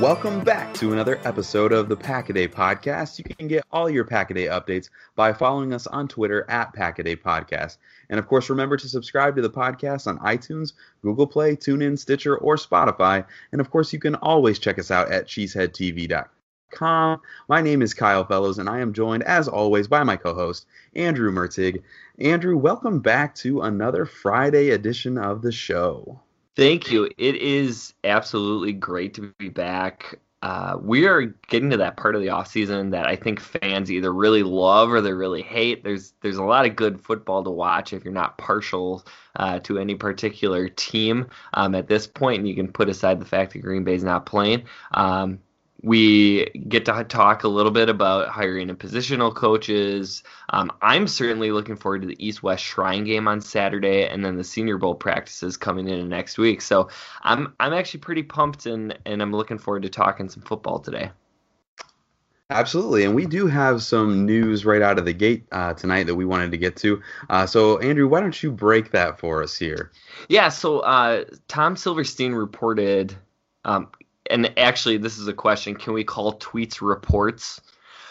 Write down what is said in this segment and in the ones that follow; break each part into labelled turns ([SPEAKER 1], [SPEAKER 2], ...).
[SPEAKER 1] Welcome back to another episode of the Packaday Podcast. You can get all your Packaday updates by following us on Twitter at Packaday Podcast. And of course, remember to subscribe to the podcast on iTunes, Google Play, TuneIn, Stitcher, or Spotify. And of course, you can always check us out at cheeseheadtv.com. My name is Kyle Fellows, and I am joined, as always, by my co host, Andrew Mertig. Andrew, welcome back to another Friday edition of the show.
[SPEAKER 2] Thank you. It is absolutely great to be back. Uh, we are getting to that part of the off season that I think fans either really love or they really hate. There's there's a lot of good football to watch if you're not partial uh, to any particular team um, at this point, and you can put aside the fact that Green Bay's not playing. Um, we get to talk a little bit about hiring and positional coaches. Um, I'm certainly looking forward to the East West Shrine game on Saturday, and then the Senior Bowl practices coming in next week. So I'm I'm actually pretty pumped, and and I'm looking forward to talking some football today.
[SPEAKER 1] Absolutely, and we do have some news right out of the gate uh, tonight that we wanted to get to. Uh, so, Andrew, why don't you break that for us here?
[SPEAKER 2] Yeah, so uh, Tom Silverstein reported um, and actually this is a question can we call tweets reports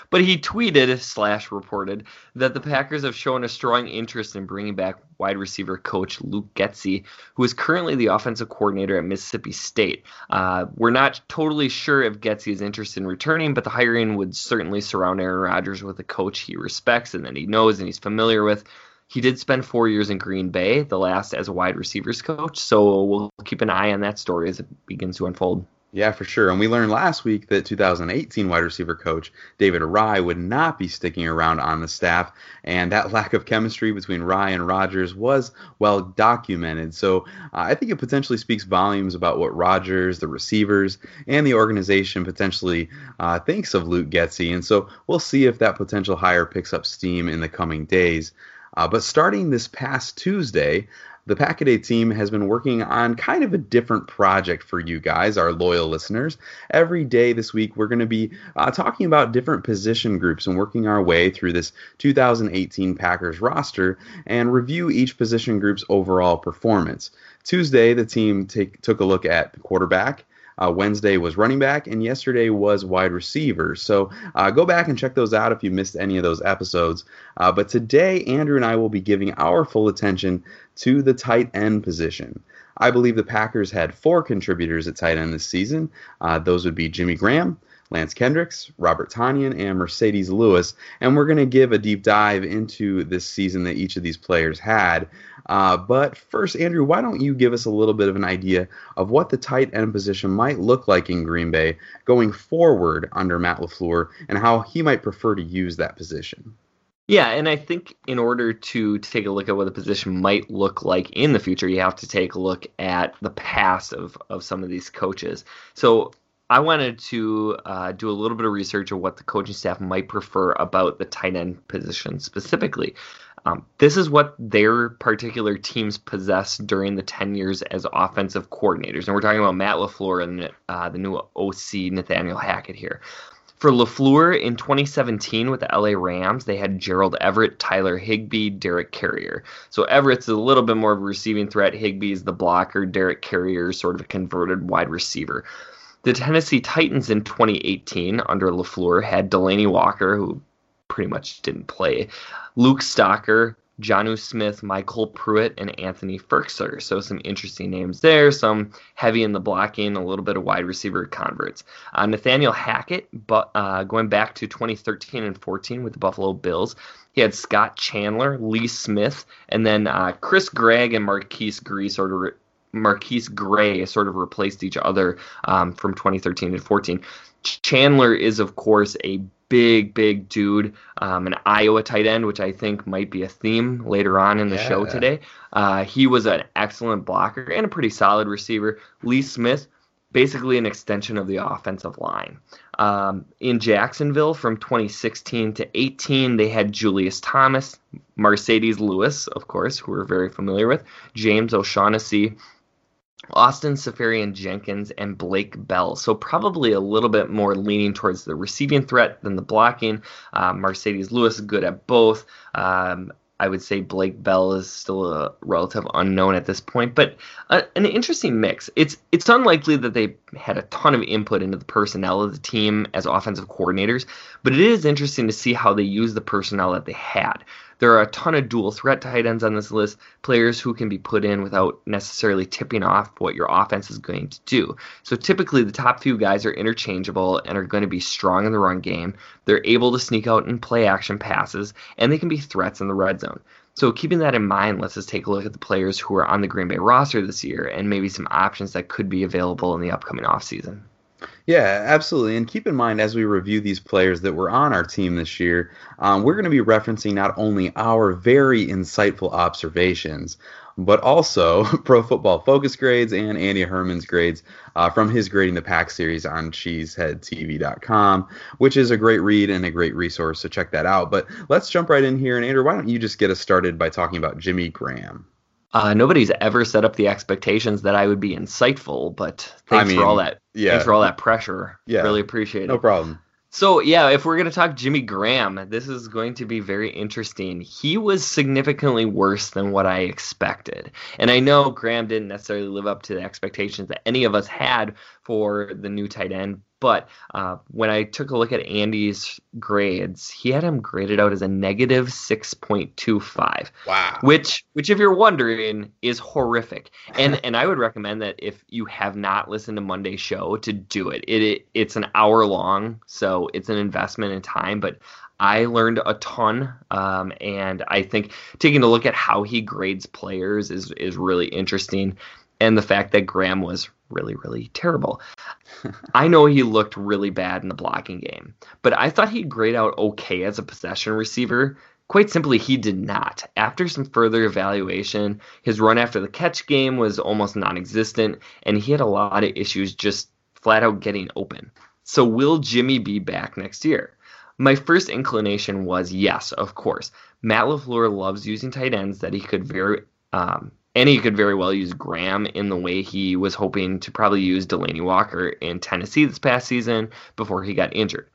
[SPEAKER 2] but he tweeted slash reported that the packers have shown a strong interest in bringing back wide receiver coach luke Getsy, who is currently the offensive coordinator at mississippi state uh, we're not totally sure if getsy is interested in returning but the hiring would certainly surround aaron rodgers with a coach he respects and that he knows and he's familiar with he did spend four years in Green Bay, the last as a wide receivers coach. So we'll keep an eye on that story as it begins to unfold.
[SPEAKER 1] Yeah, for sure. And we learned last week that 2018 wide receiver coach David Raih would not be sticking around on the staff, and that lack of chemistry between Raih and Rodgers was well documented. So uh, I think it potentially speaks volumes about what Rodgers, the receivers, and the organization potentially uh, thinks of Luke Getsy. And so we'll see if that potential hire picks up steam in the coming days. Uh, but starting this past Tuesday, the Packaday team has been working on kind of a different project for you guys, our loyal listeners. Every day this week, we're going to be uh, talking about different position groups and working our way through this 2018 Packers roster and review each position group's overall performance. Tuesday, the team take, took a look at quarterback, Uh, Wednesday was running back, and yesterday was wide receiver. So uh, go back and check those out if you missed any of those episodes. Uh, but today, Andrew and I will be giving our full attention to the tight end position. I believe the Packers had four contributors at tight end this season. Uh, those would be Jimmy Graham, Lance Kendricks, Robert Tonyan, and Marcedes Lewis. And we're going to give a deep dive into this season that each of these players had. Uh, but first, Andrew, why don't you give us a little bit of an idea of what the tight end position might look like in Green Bay going forward under Matt LaFleur and how he might prefer to use that position?
[SPEAKER 2] Yeah, and I think in order to take a look at what the position might look like in the future, you have to take a look at the past of, of some of these coaches. So I wanted to uh, do a little bit of research of what the coaching staff might prefer about the tight end position specifically. Um, this is what their particular teams possessed during the 10 years as offensive coordinators. And we're talking about Matt LaFleur and uh, the new OC, Nathaniel Hackett, here. For LaFleur in 2017 with the LA Rams, they had Gerald Everett, Tyler Higbee, Derek Carrier. So Everett's a little bit more of a receiving threat. Higbee's the blocker. Derek Carrier is sort of a converted wide receiver. The Tennessee Titans in 2018 under LaFleur had Delanie Walker, who pretty much didn't play, Luke Stocker, Jonnu Smith, MyCole Pruitt, and Anthony Firkser. So some interesting names there. Some heavy in the blocking, a little bit of wide receiver converts. Uh, Nathaniel Hackett, but uh, going back to 2013 and 14 with the Buffalo Bills, he had Scott Chandler, Lee Smith, and then uh, Chris Gragg and MarQueis Gray sort MarQueis Gray sort of replaced each other um, from 2013 and 14. Chandler is, of course, a big, big dude, um, an Iowa tight end, which I think might be a theme later on in the yeah. show today. Uh, he was an excellent blocker and a pretty solid receiver. Lee Smith, basically an extension of the offensive line. Um, in Jacksonville from 2016 to 18, they had Julius Thomas, Marcedes Lewis, of course, who we're very familiar with, James O'Shaughnessy, Austin Seferian Jenkins and Blake Bell. So probably a little bit more leaning towards the receiving threat than the blocking. Uh, Marcedes Lewis is good at both. Um, I would say Blake Bell is still a relative unknown at this point, but uh, an interesting mix. It's it's unlikely that they had a ton of input into the personnel of the team as offensive coordinators, but it is interesting to see how they use the personnel that they had. There are a ton of dual threat tight ends on this list, players who can be put in without necessarily tipping off what your offense is going to do. So typically, the top few guys are interchangeable and are going to be strong in the run game. They're able to sneak out and play action passes, and they can be threats in the red zone. So, keeping that in mind, let's just take a look at the players who are on the Green Bay roster this year and maybe some options that could be available in the upcoming offseason.
[SPEAKER 1] Yeah, absolutely. And keep in mind as we review these players that were on our team this year, um, we're going to be referencing not only our very insightful observations, but also Pro Football Focus grades and Andy Herman's grades uh, from his Grading the Pack series on cheeseheadtv.com, which is a great read and a great resource. So check that out. But let's jump right in here. And Andrew, why don't you just get us started by talking about Jimmy Graham?
[SPEAKER 2] Uh, nobody's ever set up the expectations that I would be insightful, but thanks I mean, for all that. Yeah. Thanks for all that pressure. Yeah. Really appreciate it.
[SPEAKER 1] No problem.
[SPEAKER 2] So, yeah, if we're going to talk Jimmy Graham, this is going to be very interesting. He was significantly worse than what I expected. And I know Graham didn't necessarily live up to the expectations that any of us had for the new tight end, but uh, when I took a look at Andy's grades, he had him graded out as a negative 6.25.
[SPEAKER 1] Wow.
[SPEAKER 2] Which, which if you're wondering, is horrific. And and I would recommend that if you have not listened to Monday's show, to do it. It, it it's an hour long, so it's an investment in time. But I learned a ton, um, and I think taking a look at how he grades players is is really interesting and the fact that Graham was really, really terrible. I know he looked really bad in the blocking game, but I thought he'd grade out okay as a possession receiver. Quite simply, he did not. After some further evaluation, his run after the catch game was almost non existent, and he had a lot of issues just flat out getting open. So, will Jimmy be back next year? My first inclination was yes, of course. Matt LaFleur loves using tight ends that he could very um, and he could very well use Graham in the way he was hoping to probably use Delanie Walker in Tennessee this past season before he got injured.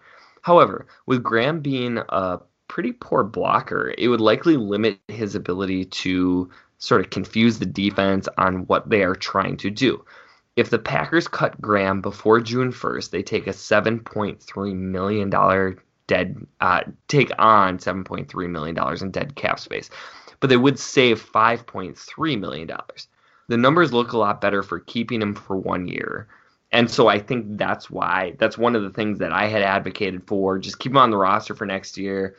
[SPEAKER 2] However, with Graham being a pretty poor blocker, it would likely limit his ability to sort of confuse the defense on what they are trying to do. if the Packers cut Graham before June 1st, they take a $7.3 million dead, uh, take on $7.3 million in dead cap space. But they would save $5.3 million. The numbers look a lot better for keeping him for one year. And so I think that's why, that's one of the things that I had advocated for. Just keep him on the roster for next year.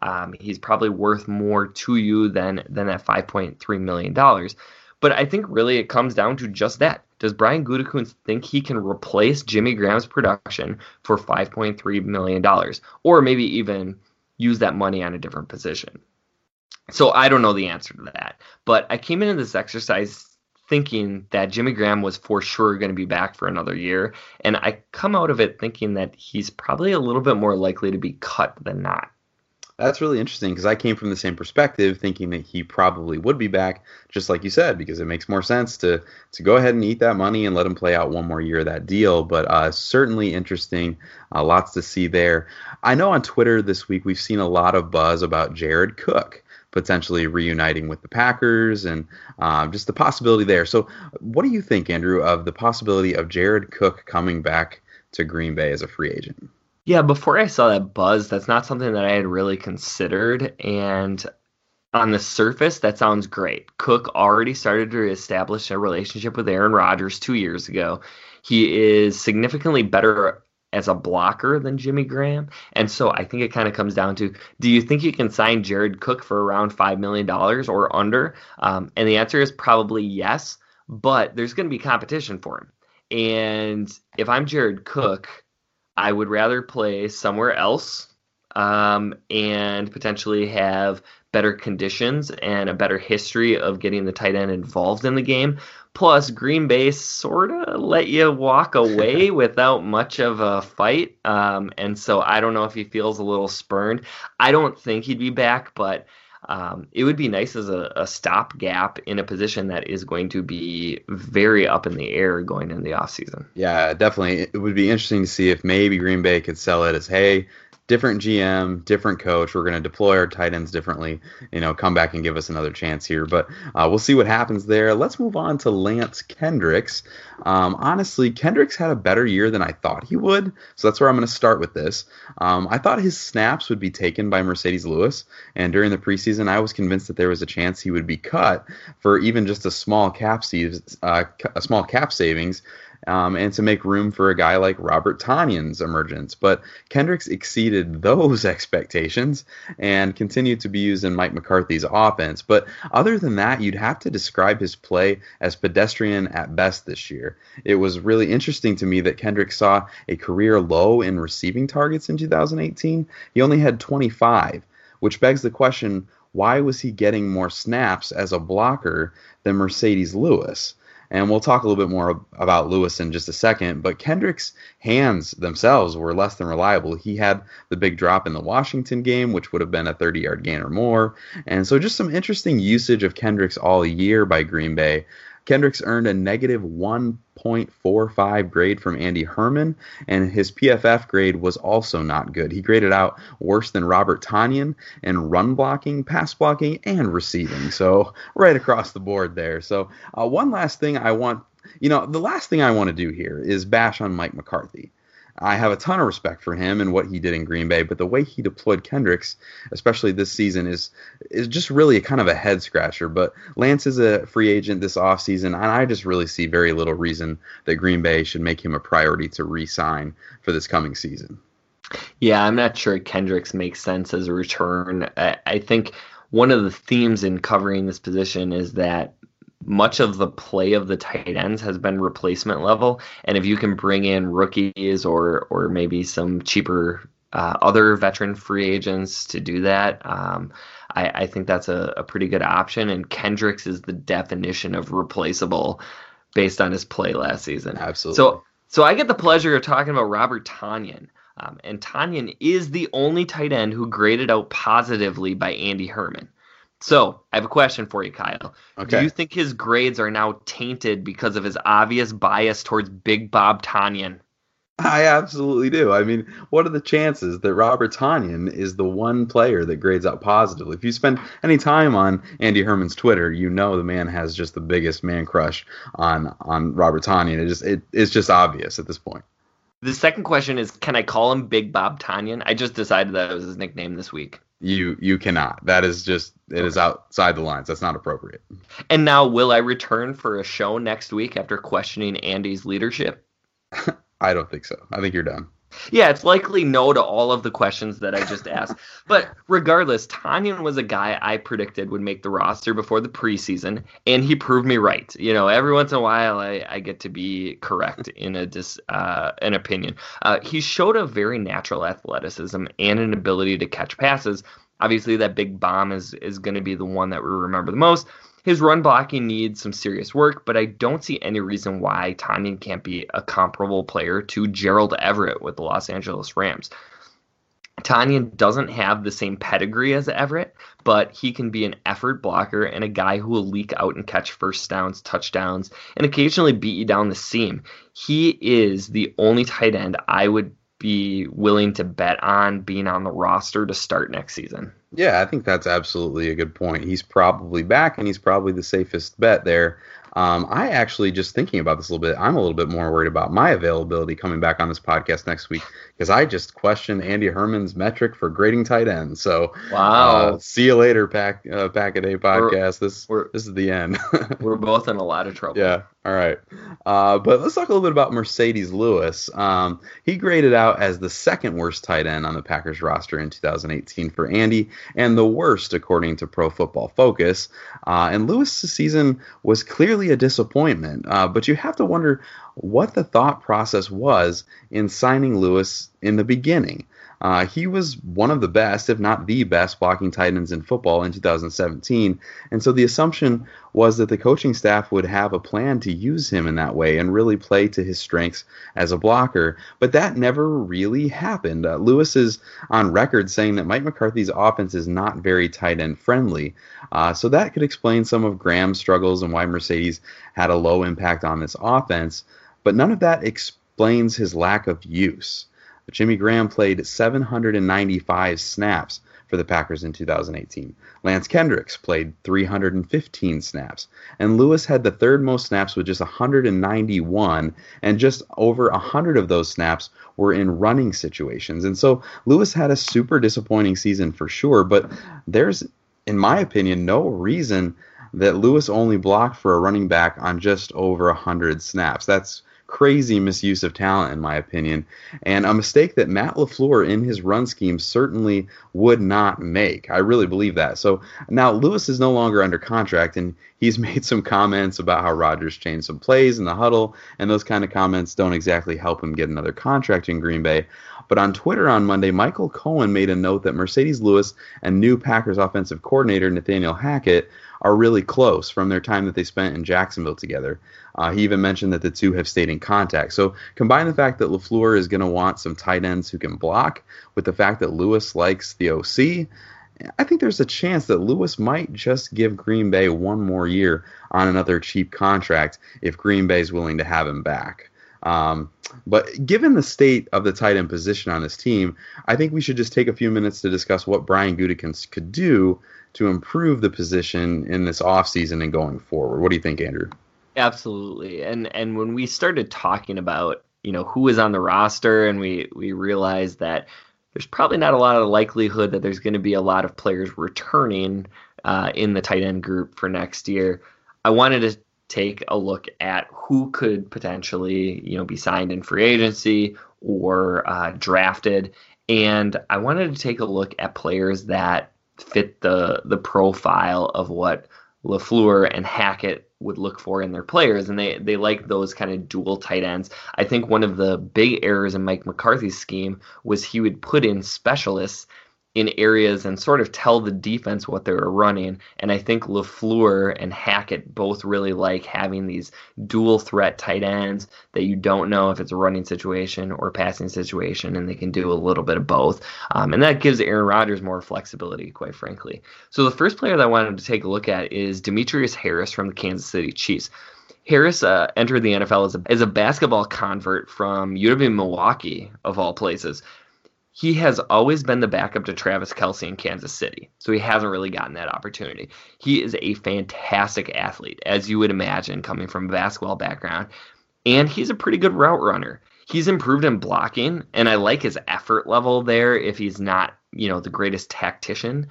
[SPEAKER 2] Um, he's probably worth more to you than than that 5.3 million dollars. But I think really it comes down to just that. Does Brian Gutekunst think he can replace Jimmy Graham's production for $5.3 million? Or maybe even use that money on a different position? So I don't know the answer to that. But I came into this exercise thinking that Jimmy Graham was for sure going to be back for another year. And I come out of it thinking that he's probably a little bit more likely to be cut than not.
[SPEAKER 1] That's really interesting because I came from the same perspective, thinking that he probably would be back, just like you said, because it makes more sense to to go ahead and eat that money and let him play out one more year of that deal. But uh, certainly interesting, uh, lots to see there. I know on Twitter this week we've seen a lot of buzz about Jared Cook potentially reuniting with the Packers and uh, just the possibility there. So, what do you think, Andrew, of the possibility of Jared Cook coming back to Green Bay as a free agent?
[SPEAKER 2] Yeah, before I saw that buzz, that's not something that I had really considered. And on the surface, that sounds great. Cook already started to establish a relationship with Aaron Rodgers two years ago. He is significantly better as a blocker than Jimmy Graham. And so I think it kind of comes down to do you think you can sign Jared Cook for around $5 million or under? Um, and the answer is probably yes, but there's going to be competition for him. And if I'm Jared Cook, I would rather play somewhere else um, and potentially have better conditions and a better history of getting the tight end involved in the game. Plus, Green Bay sort of let you walk away without much of a fight. Um, and so I don't know if he feels a little spurned. I don't think he'd be back, but um, it would be nice as a, a stopgap in a position that is going to be very up in the air going into the offseason.
[SPEAKER 1] Yeah, definitely. It would be interesting to see if maybe Green Bay could sell it as, hey, different GM, different coach. We're going to deploy our tight ends differently. You know, come back and give us another chance here. But uh, we'll see what happens there. Let's move on to Lance Kendricks. Um, honestly, Kendricks had a better year than I thought he would. So that's where I'm going to start with this. Um, I thought his snaps would be taken by Marcedes Lewis, and during the preseason, I was convinced that there was a chance he would be cut for even just a small cap, uh, a small cap savings um, and to make room for a guy like Robert Tonyan's emergence. But Kendricks exceeded those expectations and continued to be used in Mike McCarthy's offense. But other than that, you'd have to describe his play as pedestrian at best this year. It was really interesting to me that Kendricks saw a career low in receiving targets in 2018. He only had 25, which begs the question why was he getting more snaps as a blocker than Marcedes Lewis? And we'll talk a little bit more about Lewis in just a second. But Kendrick's hands themselves were less than reliable. He had the big drop in the Washington game, which would have been a 30 yard gain or more. And so just some interesting usage of Kendricks all year by Green Bay. Kendricks earned a negative 1.45 grade from Andy Herman, and his PFF grade was also not good. He graded out worse than Robert Tonyan in run blocking, pass blocking, and receiving. So, right across the board there. So, uh, one last thing I want you know, the last thing I want to do here is bash on Mike McCarthy. I have a ton of respect for him and what he did in Green Bay, but the way he deployed Kendricks, especially this season, is is just really a kind of a head scratcher. But Lance is a free agent this offseason, and I just really see very little reason that Green Bay should make him a priority to re-sign for this coming season.
[SPEAKER 2] Yeah, I'm not sure Kendricks makes sense as a return. I, I think one of the themes in covering this position is that much of the play of the tight ends has been replacement level. And if you can bring in rookies or or maybe some cheaper uh, other veteran free agents to do that, um, I, I, think that's a, a, pretty good option. And Kendricks is the definition of replaceable based on his play last season.
[SPEAKER 1] Absolutely.
[SPEAKER 2] So so I get the pleasure of talking about Robert Tonyan. Um, and Tonyan is the only tight end who graded out positively by Andy Herman. So, I have a question for you, Kyle. Okay. Do you think his grades are now tainted because of his obvious bias towards Big Bob Tonyan?
[SPEAKER 1] I absolutely do. I mean, what are the chances that Robert Tonyan is the one player that grades out positively? If you spend any time on Andy Herman's Twitter, you know the man has just the biggest man crush on on Robert Tonyan. It just it, it's just obvious at this point.
[SPEAKER 2] The second question is, can I call him Big Bob Tonyan? I just decided that was his nickname this week.
[SPEAKER 1] You you cannot. That is just it okay. is outside the lines. That's not appropriate.
[SPEAKER 2] And now, will I return for a show next week after questioning Andy's leadership?
[SPEAKER 1] I don't think so. I think you're done.
[SPEAKER 2] Yeah, it's likely no to all of the questions that I just asked. but regardless, Tonyan was a guy I predicted would make the roster before the preseason, and he proved me right. You know, every once in a while, I, I get to be correct in a dis, uh, an opinion. Uh, he showed a very natural athleticism and an ability to catch passes. Obviously, that big bomb is is going to be the one that we remember the most. His run blocking needs some serious work, but I don't see any reason why Tonyan can't be a comparable player to Gerald Everett with the Los Angeles Rams. Tonyan doesn't have the same pedigree as Everett, but he can be an effort blocker and a guy who will leak out and catch first downs, touchdowns, and occasionally beat you down the seam. He is the only tight end I would be willing to bet on being on the roster to start next season.
[SPEAKER 1] Yeah, I think that's absolutely a good point. He's probably back, and he's probably the safest bet there. Um, I actually just thinking about this a little bit. I'm a little bit more worried about my availability coming back on this podcast next week because I just questioned Andy Herman's metric for grading tight ends. So
[SPEAKER 2] wow,
[SPEAKER 1] uh, see you later, pack uh, pack a day podcast. We're, this we're, this is the end.
[SPEAKER 2] we're both in a lot of trouble.
[SPEAKER 1] Yeah. All right. Uh, but let's talk a little bit about Marcedes Lewis. Um, he graded out as the second worst tight end on the Packers roster in 2018 for Andy, and the worst according to Pro Football Focus. Uh, and Lewis' season was clearly a disappointment. Uh, but you have to wonder what the thought process was in signing Lewis in the beginning. Uh, he was one of the best, if not the best, blocking tight ends in football in 2017. And so the assumption was that the coaching staff would have a plan to use him in that way and really play to his strengths as a blocker. But that never really happened. Uh, Lewis is on record saying that Mike McCarthy's offense is not very tight end friendly. Uh, so that could explain some of Graham's struggles and why Marcedes had a low impact on this offense. But none of that explains his lack of use. Jimmy Graham played 795 snaps for the Packers in 2018. Lance Kendricks played 315 snaps. And Lewis had the third most snaps with just 191, and just over 100 of those snaps were in running situations. And so Lewis had a super disappointing season for sure, but there's, in my opinion, no reason that Lewis only blocked for a running back on just over 100 snaps. That's crazy misuse of talent, in my opinion, and a mistake that Matt LaFleur in his run scheme certainly would not make. I really believe that. So now Lewis is no longer under contract, and he's made some comments about how Rodgers changed some plays in the huddle, and those kind of comments don't exactly help him get another contract in Green Bay. But on Twitter on Monday, Michael Cohen made a note that Marcedes Lewis and new Packers offensive coordinator Nathaniel Hackett are really close from their time that they spent in Jacksonville together. Uh, he even mentioned that the two have stayed in contact. So combine the fact that LaFleur is going to want some tight ends who can block with the fact that Lewis likes the OC. I think there's a chance that Lewis might just give Green Bay one more year on another cheap contract if Green Bay is willing to have him back. Um, but given the state of the tight end position on this team, I think we should just take a few minutes to discuss what Brian Gutekunst could do to improve the position in this offseason and going forward. What do you think, Andrew?
[SPEAKER 2] Absolutely. And and when we started talking about, you know, who is on the roster and we we realized that there's probably not a lot of likelihood that there's going to be a lot of players returning uh, in the tight end group for next year. I wanted to take a look at who could potentially, you know, be signed in free agency or uh, drafted, and I wanted to take a look at players that fit the the profile of what LaFleur and Hackett would look for in their players, and they they like those kind of dual tight ends. I think one of the big errors in Mike McCarthy's scheme was he would put in specialists in areas and sort of tell the defense what they were running. And I think LaFleur and Hackett both really like having these dual threat tight ends that you don't know if it's a running situation or passing situation, and they can do a little bit of both. Um, and that gives Aaron Rodgers more flexibility, quite frankly. So the first player that I wanted to take a look at is Demetrius Harris from the Kansas City Chiefs. Harris uh, entered the NFL as a, as a basketball convert from UW Milwaukee, of all places. He has always been the backup to Travis Kelce in Kansas City, so he hasn't really gotten that opportunity. He is a fantastic athlete, as you would imagine, coming from a basketball background, and he's a pretty good route runner. He's improved in blocking, and I like his effort level there if he's not, you know, the greatest tactician.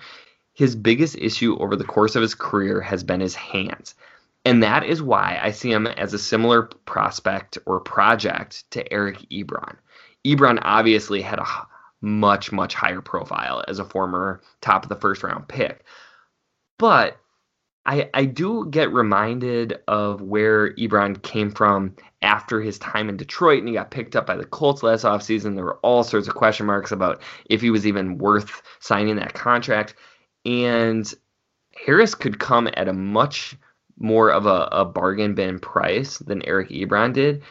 [SPEAKER 2] His biggest issue over the course of his career has been his hands. And that is why I see him as a similar prospect or project to Eric Ebron. Ebron obviously had a much, much higher profile as a former top of the first round pick. But I, I do get reminded of where Ebron came from after his time in Detroit and he got picked up by the Colts last offseason. There were all sorts of question marks about if he was even worth signing that contract. And Harris could come at a much more of a, a bargain bin price than Eric Ebron did.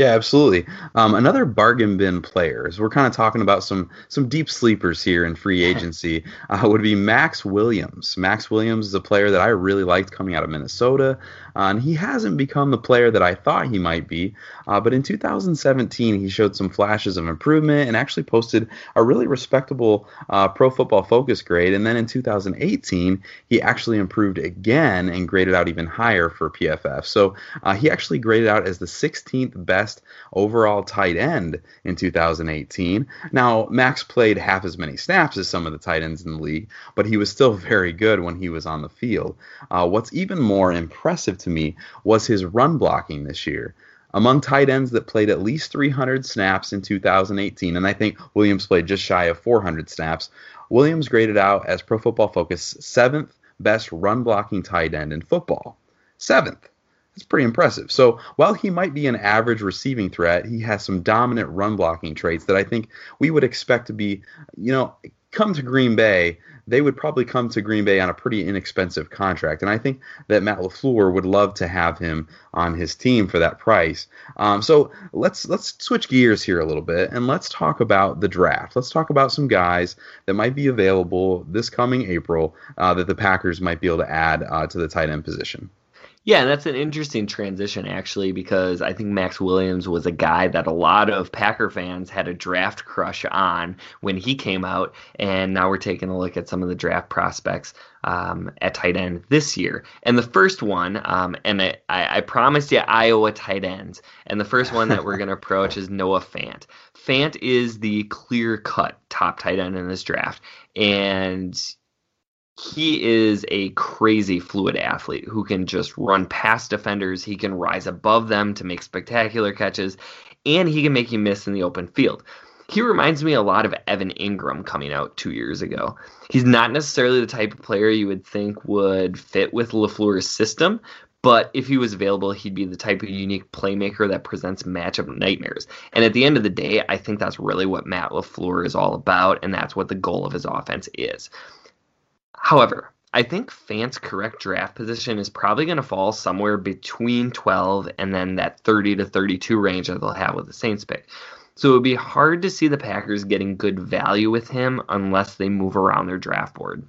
[SPEAKER 1] Yeah, absolutely. Um, another bargain bin players. We're kind of talking about some some deep sleepers here in free agency. Uh, would be Maxx Williams. Maxx Williams is a player that I really liked coming out of Minnesota, uh, and he hasn't become the player that I thought he might be. Uh, but in 2017, he showed some flashes of improvement and actually posted a really respectable uh, Pro Football Focus grade. And then in 2018, he actually improved again and graded out even higher for PFF. So uh, he actually graded out as the 16th best best overall tight end in 2018. Now, Maxx played half as many snaps as some of the tight ends in the league, but he was still very good when he was on the field. Uh, what's even more impressive to me was his run blocking this year among tight ends that played at least 300 snaps in 2018, and I think Williams played just shy of 400 snaps. Williams graded out as Pro Football Focus seventh best run blocking tight end in football. Seventh. It's pretty impressive. So while he might be an average receiving threat, he has some dominant run blocking traits that I think we would expect to be, you know, come to Green Bay. They would probably come to Green Bay on a pretty inexpensive contract, and I think that Matt Lafleur would love to have him on his team for that price. Um, so let's let's switch gears here a little bit and let's talk about the draft. Let's talk about some guys that might be available this coming April uh, that the Packers might be able to add uh, to the tight end position.
[SPEAKER 2] Yeah, and that's an interesting transition actually because I think Maxx Williams was a guy that a lot of Packer fans had a draft crush on when he came out, and now we're taking a look at some of the draft prospects um, at tight end this year. And the first one, um, and I, I, promised you Iowa tight ends, and the first one that we're going to approach is Noah Fant. Fant is the clear cut top tight end in this draft, and he is a crazy fluid athlete who can just run past defenders. He can rise above them to make spectacular catches, and he can make you miss in the open field. He reminds me a lot of Evan Engram coming out two years ago. He's not necessarily the type of player you would think would fit with LaFleur's system, but if he was available, he'd be the type of unique playmaker that presents matchup nightmares. And at the end of the day, I think that's really what Matt LaFleur is all about, and that's what the goal of his offense is. However, I think Fant's correct draft position is probably going to fall somewhere between 12 and then that 30 to 32 range that they'll have with the Saints pick. So it would be hard to see the Packers getting good value with him unless they move around their draft board.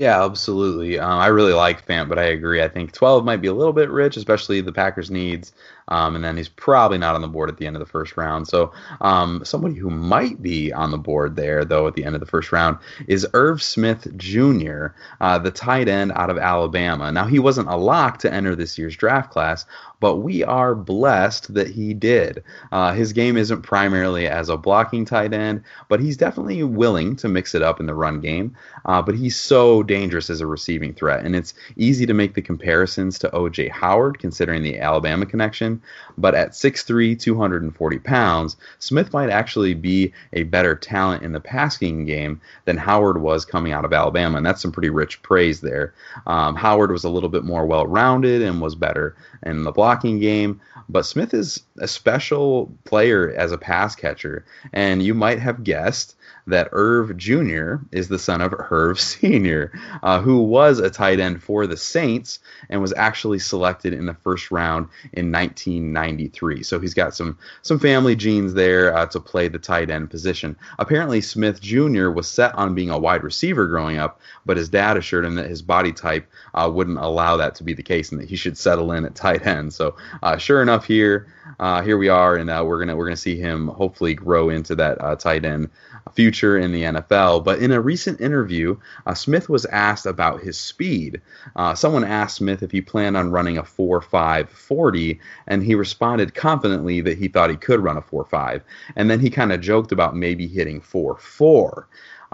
[SPEAKER 1] Yeah, absolutely. Um, I really like Fant, but I agree. I think 12 might be a little bit rich, especially the Packers' needs. Um, and then he's probably not on the board at the end of the first round. So um, somebody who might be on the board there, though, at the end of the first round is Irv Smith Jr., uh, the tight end out of Alabama. Now, he wasn't a lock to enter this year's draft class, but we are blessed that he did. Uh, his game isn't primarily as a blocking tight end, but he's definitely willing to mix it up in the run game. Uh, but he's so dangerous as a receiving threat, and it's easy to make the comparisons to O.J. Howard, considering the Alabama connection but at 6'3, 240 pounds, Smith might actually be a better talent in the passing game than Howard was coming out of Alabama, and that's some pretty rich praise there. Um, Howard was a little bit more well rounded and was better in the blocking game, but Smith is a special player as a pass catcher, and you might have guessed that Irv Jr. is the son of Irv Sr., uh, who was a tight end for the Saints and was actually selected in the first round in 1993. So he's got some some family genes there uh, to play the tight end position. Apparently, Smith Jr. was set on being a wide receiver growing up, but his dad assured him that his body type uh, wouldn't allow that to be the case and that he should settle in at tight end. So uh, sure enough, here uh, here we are, and uh, we're gonna we're gonna see him hopefully grow into that tight end future in the NFL. But in a recent interview, uh, Smith was asked about his speed. Uh, someone asked Smith if he planned on running a 4.5 40, and he responded confidently that he thought he could run a 4 5. And then he kind of joked about maybe hitting 4.4.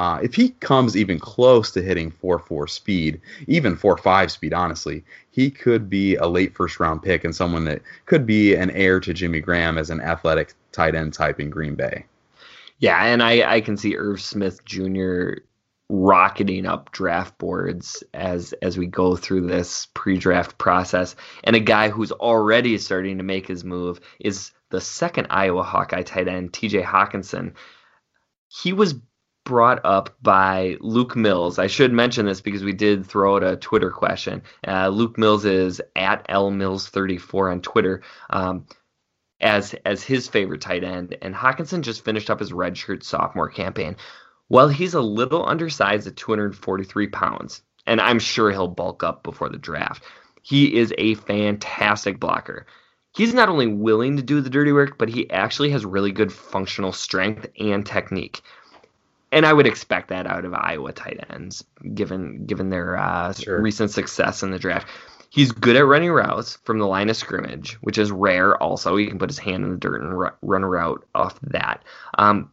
[SPEAKER 1] Uh, if he comes even close to hitting 4-4 speed, even 4-5 speed, honestly, he could be a late first round pick and someone that could be an heir to Jimmy Graham as an athletic tight end type in Green Bay.
[SPEAKER 2] Yeah, and I, I can see Irv Smith Jr. rocketing up draft boards as as we go through this pre-draft process. And a guy who's already starting to make his move is the second Iowa Hawkeye tight end, TJ Hockenson. He was brought up by Luke Mills. I should mention this because we did throw out a Twitter question. Uh, Luke Mills is at lmills34 on Twitter. Um, as as his favorite tight end, and Hockenson just finished up his redshirt sophomore campaign. Well, he's a little undersized at 243 pounds, and I'm sure he'll bulk up before the draft. He is a fantastic blocker. He's not only willing to do the dirty work, but he actually has really good functional strength and technique and I would expect that out of Iowa tight ends, given given their uh, sure. recent success in the draft. He's good at running routes from the line of scrimmage, which is rare. Also, he can put his hand in the dirt and run a route off that. Um,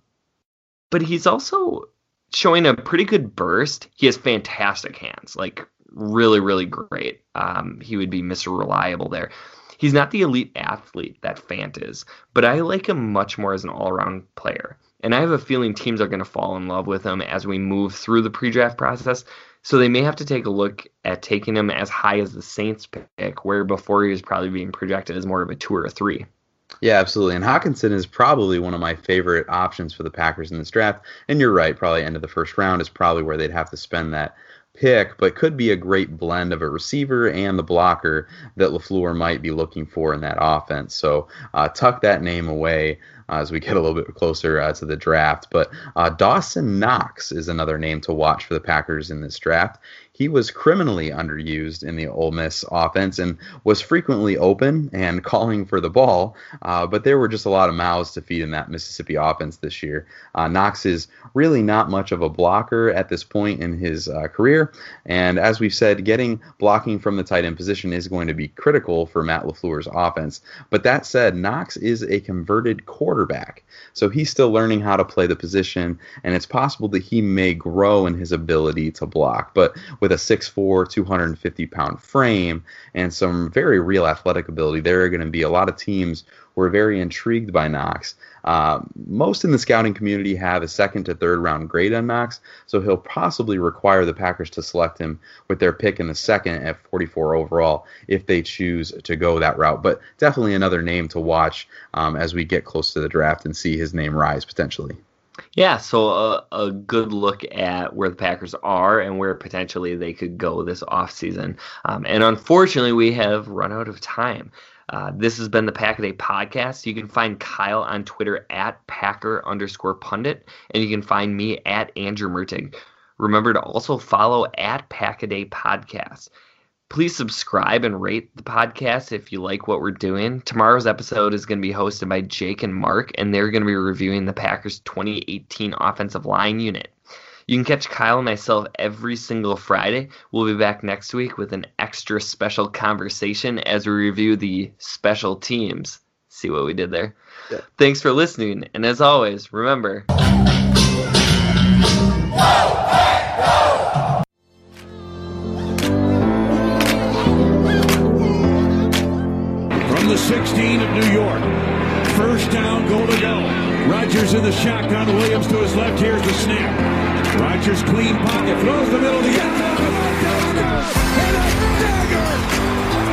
[SPEAKER 2] but he's also showing a pretty good burst. He has fantastic hands, like really, really great. Um, he would be Mr. Reliable there. He's not the elite athlete that Fant is, but I like him much more as an all around player. And I have a feeling teams are going to fall in love with him as we move through the pre draft process. So they may have to take a look at taking him as high as the Saints pick, where before he was probably being projected as more of a two or a three.
[SPEAKER 1] Yeah, absolutely. And Hockenson is probably one of my favorite options for the Packers in this draft. And you're right, probably end of the first round is probably where they'd have to spend that pick, but could be a great blend of a receiver and the blocker that LaFleur might be looking for in that offense. So uh, tuck that name away as we get a little bit closer uh, to the draft. But uh, Dawson Knox is another name to watch for the Packers in this draft he was criminally underused in the Ole Miss offense and was frequently open and calling for the ball. Uh, but there were just a lot of mouths to feed in that Mississippi offense this year. Uh, Knox is really not much of a blocker at this point in his uh, career. And as we've said, getting blocking from the tight end position is going to be critical for Matt LaFleur's offense. But that said, Knox is a converted quarterback. So he's still learning how to play the position, and it's possible that he may grow in his ability to block. But with with a 6'4, 250 pound frame and some very real athletic ability, there are going to be a lot of teams who are very intrigued by Knox. Uh, most in the scouting community have a second to third round grade on Knox, so he'll possibly require the Packers to select him with their pick in the second at 44 overall if they choose to go that route. But definitely another name to watch um, as we get close to the draft and see his name rise potentially.
[SPEAKER 2] Yeah, so a, a good look at where the Packers are and where potentially they could go this offseason. Um, and unfortunately, we have run out of time. Uh, this has been the Pack a Day podcast. You can find Kyle on Twitter at Packer underscore pundit, and you can find me at Andrew Mertig. Remember to also follow at Pack a Day podcast. Please subscribe and rate the podcast if you like what we're doing. Tomorrow's episode is going to be hosted by Jake and Mark, and they're going to be reviewing the Packers 2018 offensive line unit. You can catch Kyle and myself every single Friday. We'll be back next week with an extra special conversation as we review the special teams. See what we did there? Yeah. Thanks for listening, and as always, remember.
[SPEAKER 3] From the 16 of New York. First down, goal to go. Rodgers in the shotgun. Williams to his left. Here's the snap. Rodgers clean pocket. Throws the middle of the end zone. And a dagger.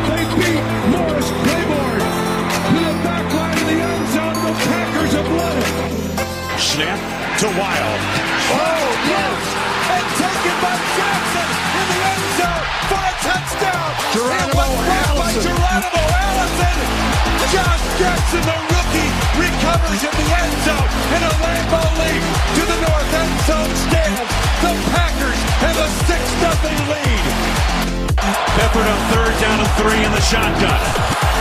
[SPEAKER 3] They beat Morris Claiborne to the back line of the end zone. The Packers have won it. Snap to Wild. Oh, yes. And taken by Jackson in the end zone for a touchdown. Geronimo it was Allison. by Geronimo Allison. Josh Jackson, the rookie, recovers in the end zone in a Lambeau Leap to the north end zone stand. The Packers have a 6-0 lead. Peppered on third down and three in the shotgun.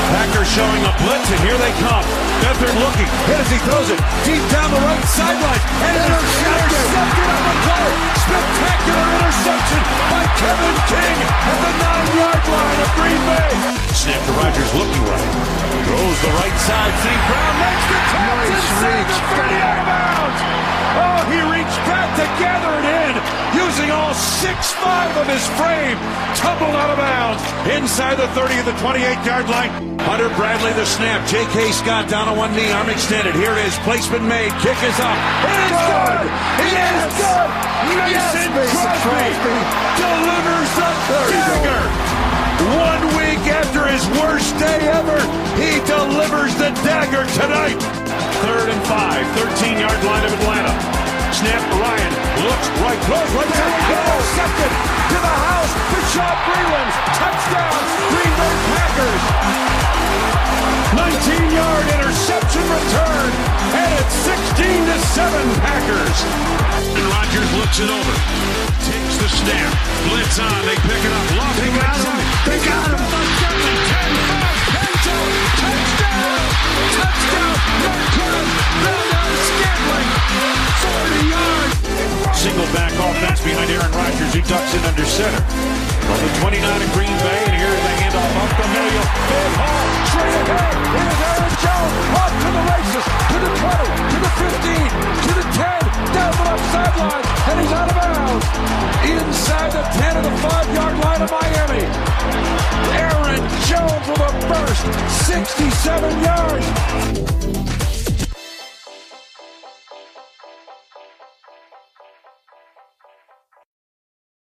[SPEAKER 3] Packers showing a blitz, and here they come. Beathard looking, hit as he throws it deep down the right sideline. And intercepted on the play. Spectacular interception by Kevin King at the nine-yard line of Green Bay. Snap to Rodgers looking right. Throws the right side. St. Brown makes the catch. Nice reach. 30 out of bounds. Oh, he reached back to gather it in, using all six-five of his frame. Tumbled out of bounds inside the 30 of the 28-yard line. Hunter Bradley the snap. J.K. Scott down on one knee, arm extended. Here it is. Placement made. Kick is up. It is good. It is good. Mason Crosby delivers the dagger. One week after his worst day ever, he delivers the dagger tonight. Third and five, 13 yard line of Atlanta. Snap Ryan looks right, throws right down. Intercepted to the house. Breeland. 16 to 7 Packers. And Rodgers looks it over. Takes the snap. Blitz on. They pick it up. Lofty
[SPEAKER 4] They got him. They got him.
[SPEAKER 3] 10 5 end zone. Touchdown. Touchdown. Marquez. Bernard Scantling. 40 yards. Single back offense behind Aaron Rodgers. He ducks in under center. On the 29 of Green Bay, and here's the up the middle. Big hole, straight ahead. Here's Aaron Jones, off to the races, to the 20, to the 15, to the 10, down the left sideline, and he's out of bounds. Inside the 10 of the 5-yard line of Miami. Aaron Jones with a burst, 67 yards.